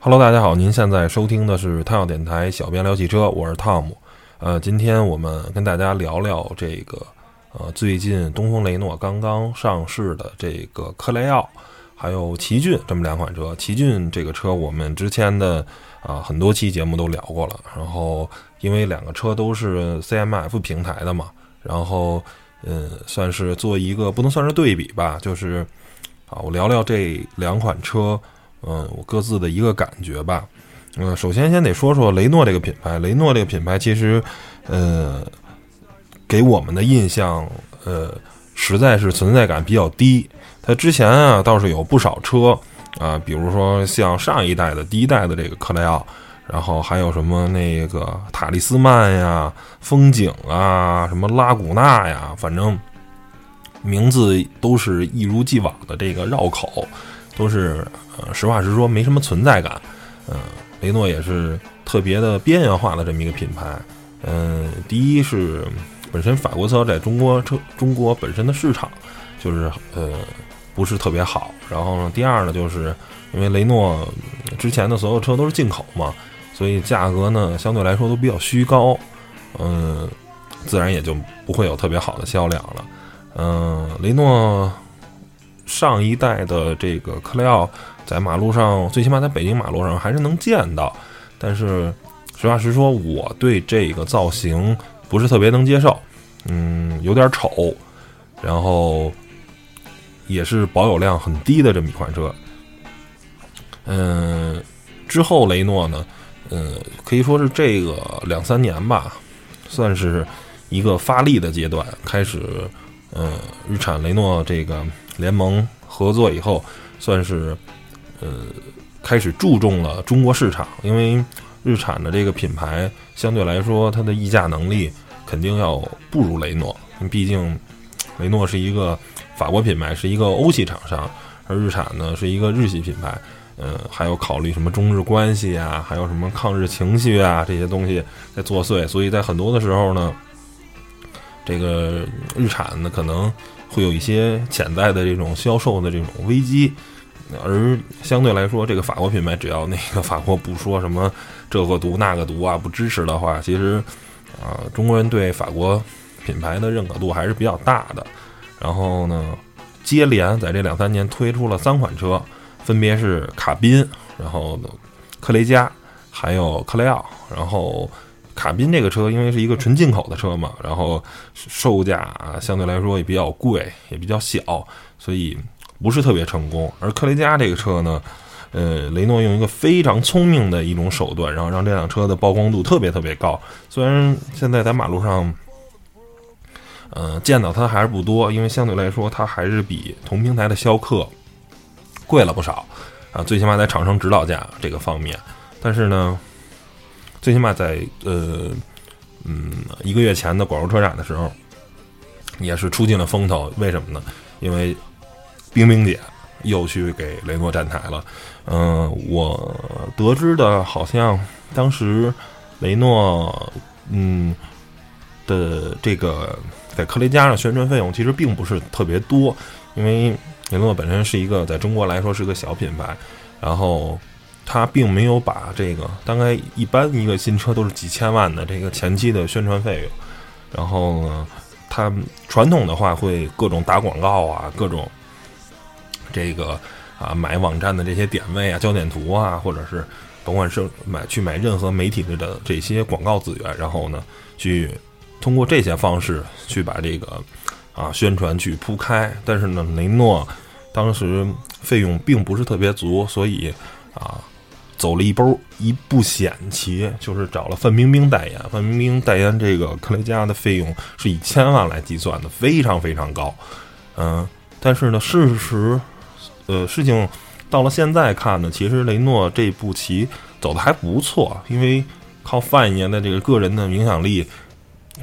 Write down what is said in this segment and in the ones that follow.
Hello，大家好，您现在收听的是汤药电台小编聊汽车，我是汤姆。呃，今天我们跟大家聊聊这个呃，最近东风雷诺刚刚上市的这个克雷奥，还有奇骏这么两款车。奇骏这个车我们之前的啊很多期节目都聊过了，然后因为两个车都是 CMF 平台的嘛，然后嗯，算是做一个不能算是对比吧，就是啊，我聊聊这两款车，嗯，我各自的一个感觉吧。嗯，首先先得说说雷诺这个品牌。雷诺这个品牌其实，呃，给我们的印象，呃，实在是存在感比较低。它之前啊倒是有不少车啊，比如说像上一代的第一代的这个克莱奥，然后还有什么那个塔利斯曼呀、风景啊、什么拉古纳呀，反正名字都是一如既往的这个绕口，都是呃，实话实说没什么存在感，嗯。雷诺也是特别的边缘化的这么一个品牌，嗯，第一是本身法国车在中国车中国本身的市场就是呃不是特别好，然后呢，第二呢，就是因为雷诺之前的所有车都是进口嘛，所以价格呢相对来说都比较虚高，嗯，自然也就不会有特别好的销量了，嗯，雷诺上一代的这个克雷奥。在马路上，最起码在北京马路上还是能见到，但是实话实说，我对这个造型不是特别能接受，嗯，有点丑，然后也是保有量很低的这么一款车。嗯，之后雷诺呢，嗯，可以说是这个两三年吧，算是一个发力的阶段，开始，呃，日产雷诺这个联盟合作以后，算是。呃，开始注重了中国市场，因为日产的这个品牌相对来说，它的溢价能力肯定要不如雷诺。毕竟雷诺是一个法国品牌，是一个欧系厂商，而日产呢是一个日系品牌。呃，还有考虑什么中日关系啊，还有什么抗日情绪啊这些东西在作祟，所以在很多的时候呢，这个日产呢可能会有一些潜在的这种销售的这种危机。而相对来说，这个法国品牌只要那个法国不说什么这个毒那个毒啊，不支持的话，其实啊，中国人对法国品牌的认可度还是比较大的。然后呢，接连在这两三年推出了三款车，分别是卡宾，然后克雷嘉，还有克雷奥。然后卡宾这个车因为是一个纯进口的车嘛，然后售价相对来说也比较贵，也比较小，所以。不是特别成功，而克雷嘉这个车呢，呃，雷诺用一个非常聪明的一种手段，然后让这辆车的曝光度特别特别高。虽然现在在马路上，呃，见到它还是不多，因为相对来说它还是比同平台的逍客贵了不少啊。最起码在厂商指导价这个方面，但是呢，最起码在呃，嗯，一个月前的广州车展的时候，也是出尽了风头。为什么呢？因为冰冰姐又去给雷诺站台了，嗯，我得知的好像当时雷诺嗯的这个在克雷嘉上宣传费用其实并不是特别多，因为雷诺本身是一个在中国来说是个小品牌，然后他并没有把这个大概一般一个新车都是几千万的这个前期的宣传费用，然后呢，他传统的话会各种打广告啊，各种。这个啊，买网站的这些点位啊、焦点图啊，或者是甭管是买去买任何媒体的这些广告资源，然后呢，去通过这些方式去把这个啊宣传去铺开。但是呢，雷诺当时费用并不是特别足，所以啊，走了一波一步险棋，就是找了范冰冰代言。范冰冰代言这个克雷嘉的费用是以千万来计算的，非常非常高。嗯，但是呢，事实。呃，事情到了现在看呢，其实雷诺这步棋走的还不错，因为靠范爷的这个个人的影响力，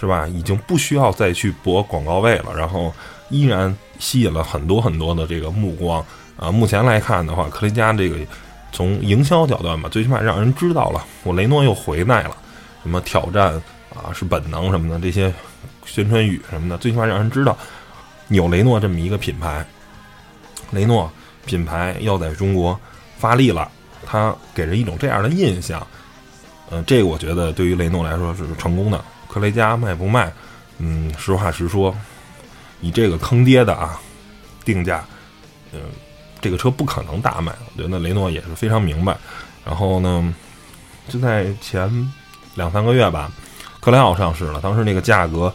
是吧？已经不需要再去博广告位了，然后依然吸引了很多很多的这个目光啊。目前来看的话，克雷嘉这个从营销角度吧，最起码让人知道了我雷诺又回来了，什么挑战啊，是本能什么的这些宣传语什么的，最起码让人知道有雷诺这么一个品牌。雷诺品牌要在中国发力了，它给人一种这样的印象。嗯，这个我觉得对于雷诺来说是成功的。克雷嘉卖不卖？嗯，实话实说，以这个坑爹的啊定价，嗯，这个车不可能大卖。我觉得雷诺也是非常明白。然后呢，就在前两三个月吧，克莱奥上市了。当时那个价格，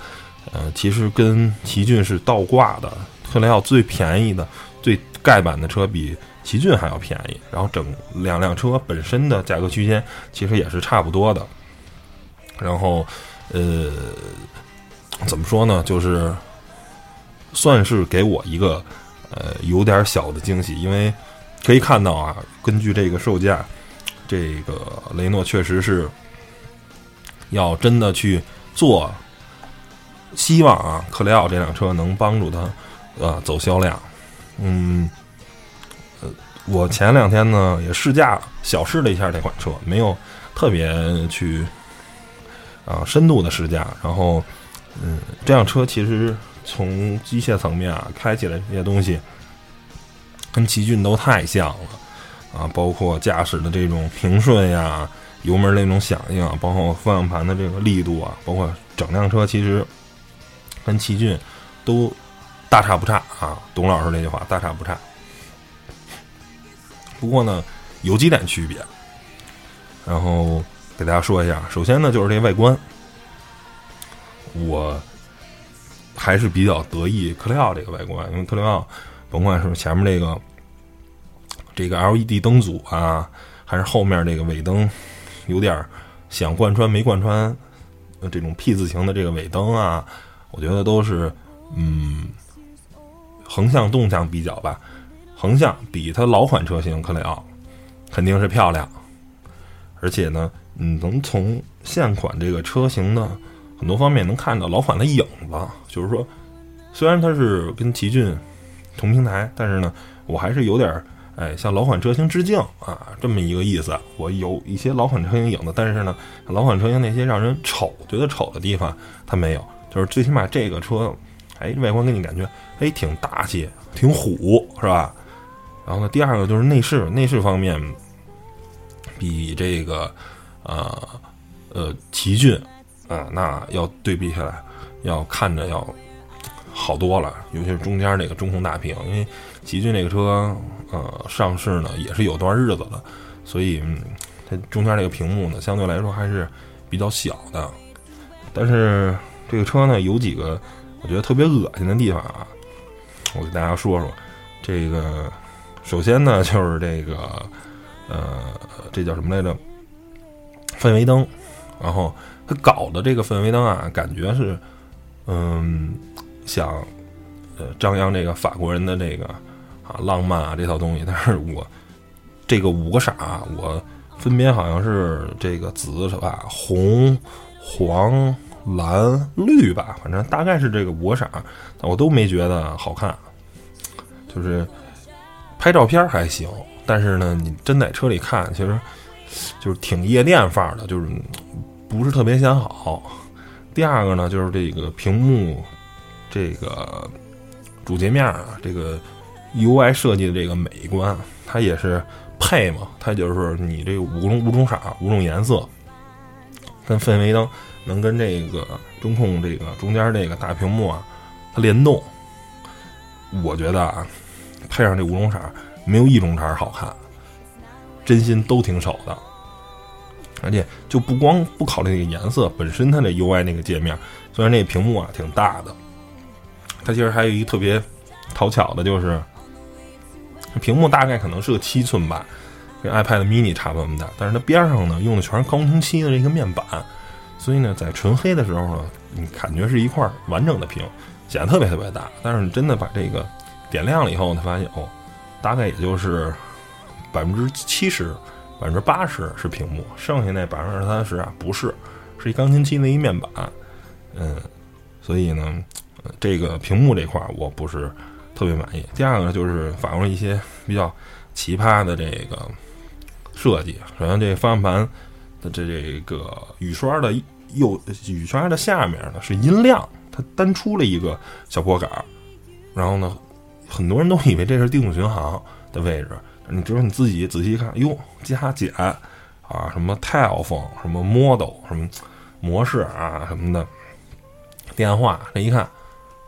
呃，其实跟奇骏是倒挂的。克莱奥最便宜的、最盖板的车比奇骏还要便宜。然后整两辆车本身的价格区间其实也是差不多的。然后，呃。怎么说呢？就是算是给我一个呃有点小的惊喜，因为可以看到啊，根据这个售价，这个雷诺确实是要真的去做，希望啊，克雷奥这辆车能帮助他呃走销量。嗯，呃，我前两天呢也试驾小试了一下这款车，没有特别去啊深度的试驾，然后。嗯，这辆车其实从机械层面啊，开起来这些东西跟奇骏都太像了啊，包括驾驶的这种平顺呀，油门那种响应啊，包括方向盘的这个力度啊，包括整辆车其实跟奇骏都大差不差啊。董老师这句话，大差不差。不过呢，有几点区别，然后给大家说一下。首先呢，就是这外观。我还是比较得意克雷奥这个外观，因为克雷奥甭管是前面这个这个 LED 灯组啊，还是后面这个尾灯，有点想贯穿没贯穿，这种 P 字形的这个尾灯啊，我觉得都是嗯，横向纵向比较吧，横向比它老款车型克雷奥肯定是漂亮，而且呢，你，能从现款这个车型的。很多方面能看到老款的影子，就是说，虽然它是跟奇骏同平台，但是呢，我还是有点哎向老款车型致敬啊，这么一个意思。我有一些老款车型影子，但是呢，老款车型那些让人丑觉得丑的地方它没有，就是最起码这个车，哎，外观给你感觉哎挺大气，挺虎，是吧？然后呢，第二个就是内饰，内饰方面比这个呃呃奇骏。啊，那要对比起来，要看着要好多了，尤其是中间那个中控大屏，因为奇骏那个车，呃，上市呢也是有段日子了，所以它中间这个屏幕呢，相对来说还是比较小的。但是这个车呢，有几个我觉得特别恶心的地方啊，我给大家说说。这个首先呢，就是这个，呃，这叫什么来着？氛围灯，然后。他搞的这个氛围灯啊，感觉是，嗯，想，呃，张扬这个法国人的这个啊浪漫啊这套东西。但是我这个五个色啊，我分别好像是这个紫是吧？红、黄、蓝、绿吧，反正大概是这个五个色，我都没觉得好看。就是拍照片还行，但是呢，你真在车里看，其实就是挺夜店范儿的，就是。不是特别显好。第二个呢，就是这个屏幕，这个主界面啊，这个 UI 设计的这个美观，它也是配嘛，它就是你这五种五种色、五种颜色，跟氛围灯能跟这个中控这个中间这个大屏幕啊，它联动。我觉得啊，配上这五种色，没有一种色好看，真心都挺丑的。而且就不光不考虑那个颜色本身，它的 UI 那个界面，虽然那屏幕啊挺大的，它其实还有一个特别讨巧的，就是屏幕大概可能是个七寸吧，跟 iPad mini 差不多那么大，但是它边上呢用的全是高清晰的这个面板，所以呢在纯黑的时候呢，你感觉是一块完整的屏，显得特别特别大。但是你真的把这个点亮了以后，才发现哦，大概也就是百分之七十。百分之八十是屏幕，剩下那百分之三十啊不是，是一钢琴漆的一面板，嗯，所以呢，这个屏幕这块我不是特别满意。第二个就是法国一些比较奇葩的这个设计，首先这方向盘的这这个雨刷的右雨刷的下面呢是音量，它单出了一个小拨杆，然后呢很多人都以为这是定速巡航的位置，你知道你自己仔细看，哟，加减啊，什么 telephone，什么 model，什么模式啊什么的，电话，这一看，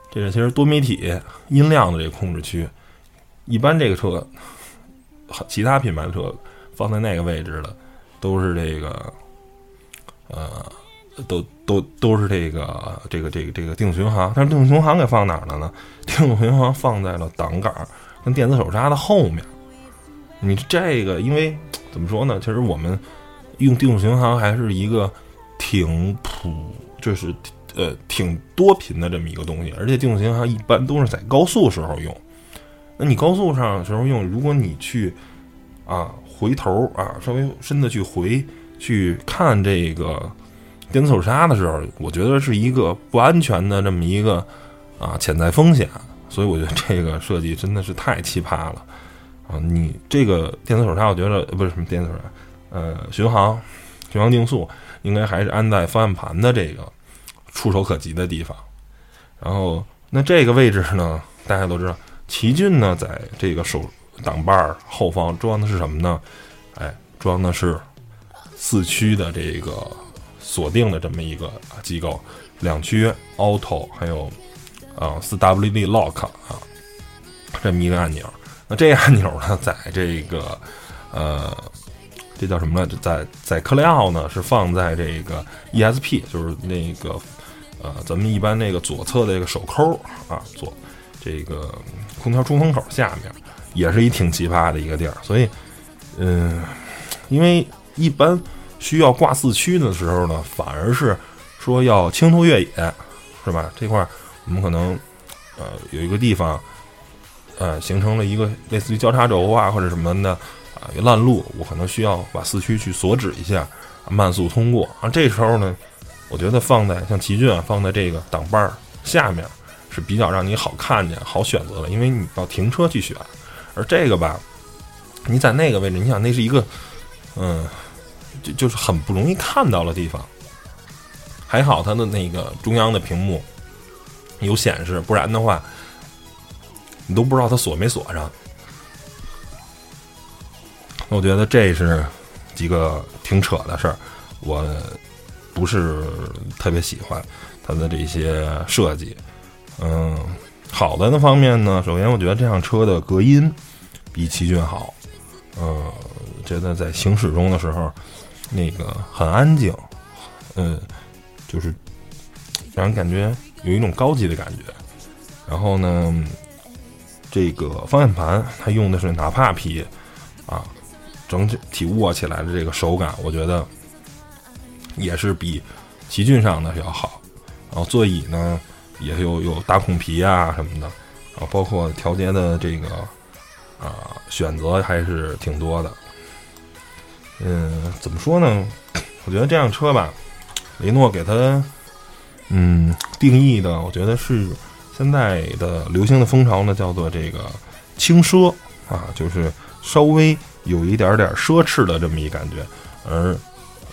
这是其实多媒体音量的这个控制区。一般这个车，其他品牌的车放在那个位置的，都是这个，呃，都都都是这个这个这个这个定巡航。但是定巡航给放哪儿了呢？定巡航放在了挡杆跟电子手刹的后面。你这个，因为怎么说呢？其实我们用定速巡航还是一个挺普，就是呃挺多频的这么一个东西。而且定速巡航一般都是在高速时候用。那你高速上时候用，如果你去啊回头啊稍微深的去回去看这个电子手刹的时候，我觉得是一个不安全的这么一个啊潜在风险。所以我觉得这个设计真的是太奇葩了啊！你这个电子手刹，我觉得不是什么电子手刹，呃，巡航、巡航定速应该还是安在方向盘的这个触手可及的地方。然后那这个位置呢，大家都知道。奇骏呢，在这个手挡把儿后方装的是什么呢？哎，装的是四驱的这个锁定的这么一个机构，两驱 Auto，还有啊四 WD Lock 啊这么一个按钮。那这按 钮呢，在这个呃，这叫什么呢？在在克雷奥呢，是放在这个 ESP，就是那个呃，咱们一般那个左侧的这个手扣啊，左这个。空调出风口下面也是一挺奇葩的一个地儿，所以，嗯，因为一般需要挂四驱的时候呢，反而是说要轻度越野，是吧？这块儿我们可能呃有一个地方，呃形成了一个类似于交叉轴啊或者什么的啊烂路，我可能需要把四驱去锁止一下，慢速通过。啊，这时候呢，我觉得放在像奇骏啊，放在这个挡把儿下面。是比较让你好看见、好选择的，因为你要停车去选，而这个吧，你在那个位置，你想那是一个，嗯，就就是很不容易看到的地方。还好它的那个中央的屏幕有显示，不然的话，你都不知道它锁没锁上。我觉得这是几个挺扯的事儿，我不是特别喜欢它的这些设计。嗯，好的那方面呢，首先我觉得这辆车的隔音比奇骏好，嗯，觉得在行驶中的时候那个很安静，嗯，就是让人感觉有一种高级的感觉。然后呢，这个方向盘它用的是纳帕皮啊，整体握起来的这个手感，我觉得也是比奇骏上的要好。然后座椅呢。也有有大孔皮啊什么的，然啊，包括调节的这个啊选择还是挺多的。嗯，怎么说呢？我觉得这辆车吧，雷诺给它嗯定义的，我觉得是现在的流行的风潮呢，叫做这个轻奢啊，就是稍微有一点点奢侈的这么一感觉。而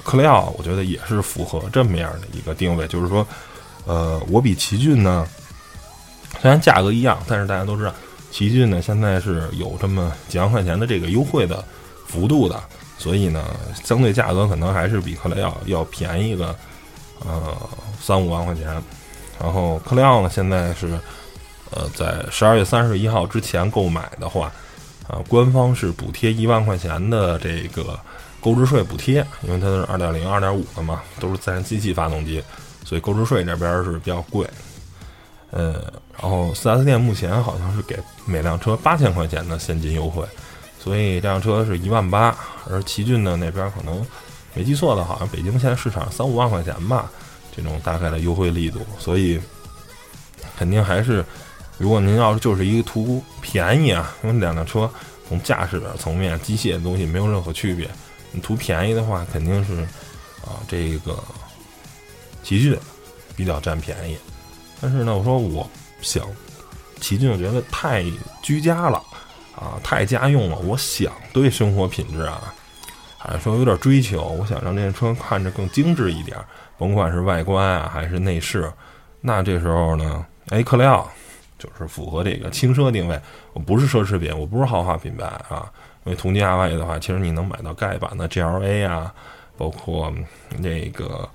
克雷奥，我觉得也是符合这么样的一个定位，就是说。呃，我比奇骏呢，虽然价格一样，但是大家都知道，奇骏呢现在是有这么几万块钱的这个优惠的幅度的，所以呢，相对价格可能还是比克雷奥要便宜个呃三五万块钱。然后克雷奥呢现在是呃在十二月三十一号之前购买的话，啊，官方是补贴一万块钱的这个购置税补贴，因为它是二点零、二点五的嘛，都是自然吸气发动机。所以购置税这边是比较贵，呃，然后四 S 店目前好像是给每辆车八千块钱的现金优惠，所以这辆车是一万八，而奇骏呢那边可能没记错的，好像北京现在市场三五万块钱吧，这种大概的优惠力度，所以肯定还是，如果您要是就是一个图便宜啊，因为两辆车从驾驶层面、机械的东西没有任何区别，你图便宜的话，肯定是啊这个。奇骏比较占便宜，但是呢，我说我想奇骏，我觉得太居家了啊，太家用了。我想对生活品质啊，还是说有点追求。我想让这辆车看着更精致一点，甭管是外观啊还是内饰。那这时候呢，哎，克雷奥就是符合这个轻奢定位。我不是奢侈品，我不是豪华品牌啊。因为同价位的话，其实你能买到盖板的 GLA 啊，包括那个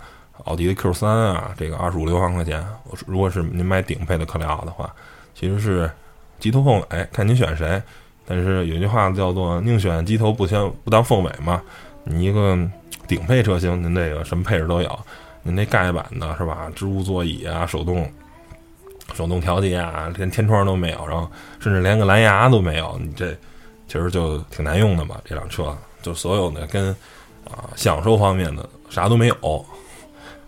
奥迪的 Q 三啊，这个二十五六万块钱。如果是您买顶配的克莱奥的话，其实是鸡头凤尾，看您选谁。但是有句话叫做“宁选鸡头不选不当凤尾”嘛。你一个顶配车型，您这个什么配置都有。您那盖板的是吧？织物座椅啊，手动手动调节啊，连天窗都没有，然后甚至连个蓝牙都没有，你这其实就挺难用的嘛。这辆车就所有的跟啊享受方面的啥都没有，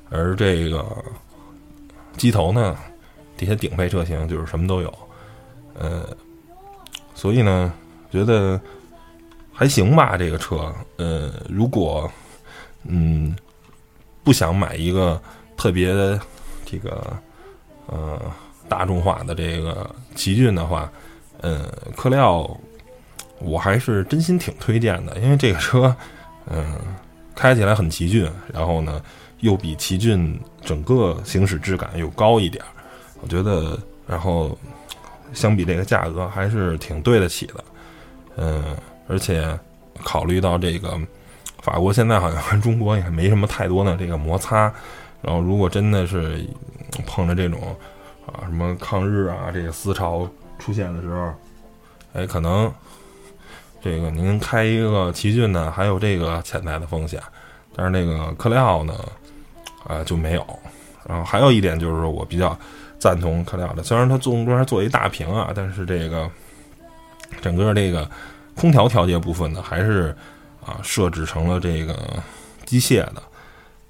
而这个鸡头呢，这些顶配车型就是什么都有，呃，所以呢，觉得还行吧。这个车，呃，如果嗯。不想买一个特别这个呃大众化的这个奇骏的话，呃，克莱奥我还是真心挺推荐的，因为这个车嗯开起来很奇骏，然后呢又比奇骏整个行驶质感又高一点，我觉得，然后相比这个价格还是挺对得起的，嗯，而且考虑到这个。法国现在好像跟中国也没什么太多的这个摩擦，然后如果真的是碰着这种啊什么抗日啊这个思潮出现的时候，哎，可能这个您开一个奇骏呢，还有这个潜在的风险，但是那个克莱奥呢，啊就没有。然后还有一点就是我比较赞同克莱奥的，虽然它中间做一大屏啊，但是这个整个这个空调调节部分呢还是。啊，设置成了这个机械的，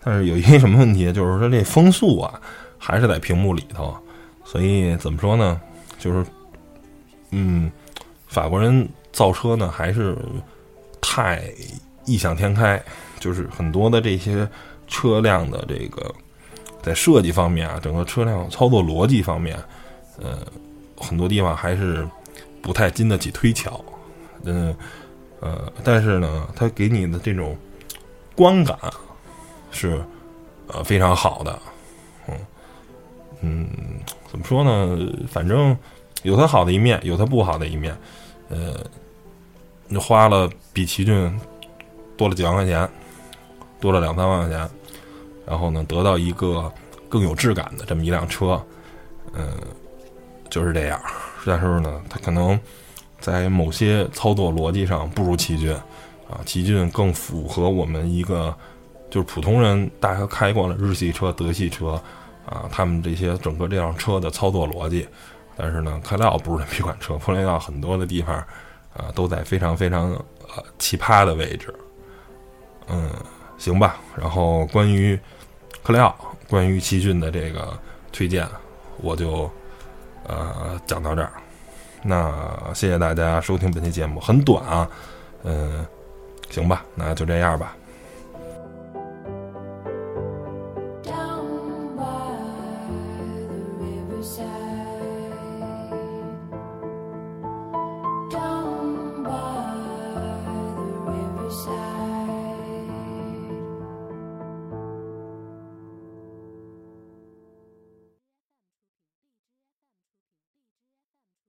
但是有一个什么问题，就是说这风速啊，还是在屏幕里头，所以怎么说呢？就是，嗯，法国人造车呢，还是太异想天开，就是很多的这些车辆的这个在设计方面啊，整个车辆操作逻辑方面，呃，很多地方还是不太经得起推敲，嗯。呃，但是呢，它给你的这种观感是呃非常好的，嗯嗯，怎么说呢？反正有它好的一面，有它不好的一面。呃，你花了比奇骏多了几万块钱，多了两三万块钱，然后呢，得到一个更有质感的这么一辆车，嗯，就是这样。但是呢，它可能。在某些操作逻辑上不如奇骏，啊，奇骏更符合我们一个就是普通人，大家开惯了日系车、德系车，啊，他们这些整个这辆车的操作逻辑。但是呢，克莱奥不是这么一款车，克莱奥很多的地方啊都在非常非常呃奇葩的位置。嗯，行吧。然后关于克莱奥、关于奇骏的这个推荐，我就呃讲到这儿。那谢谢大家收听本期节目，很短啊，嗯，行吧，那就这样吧。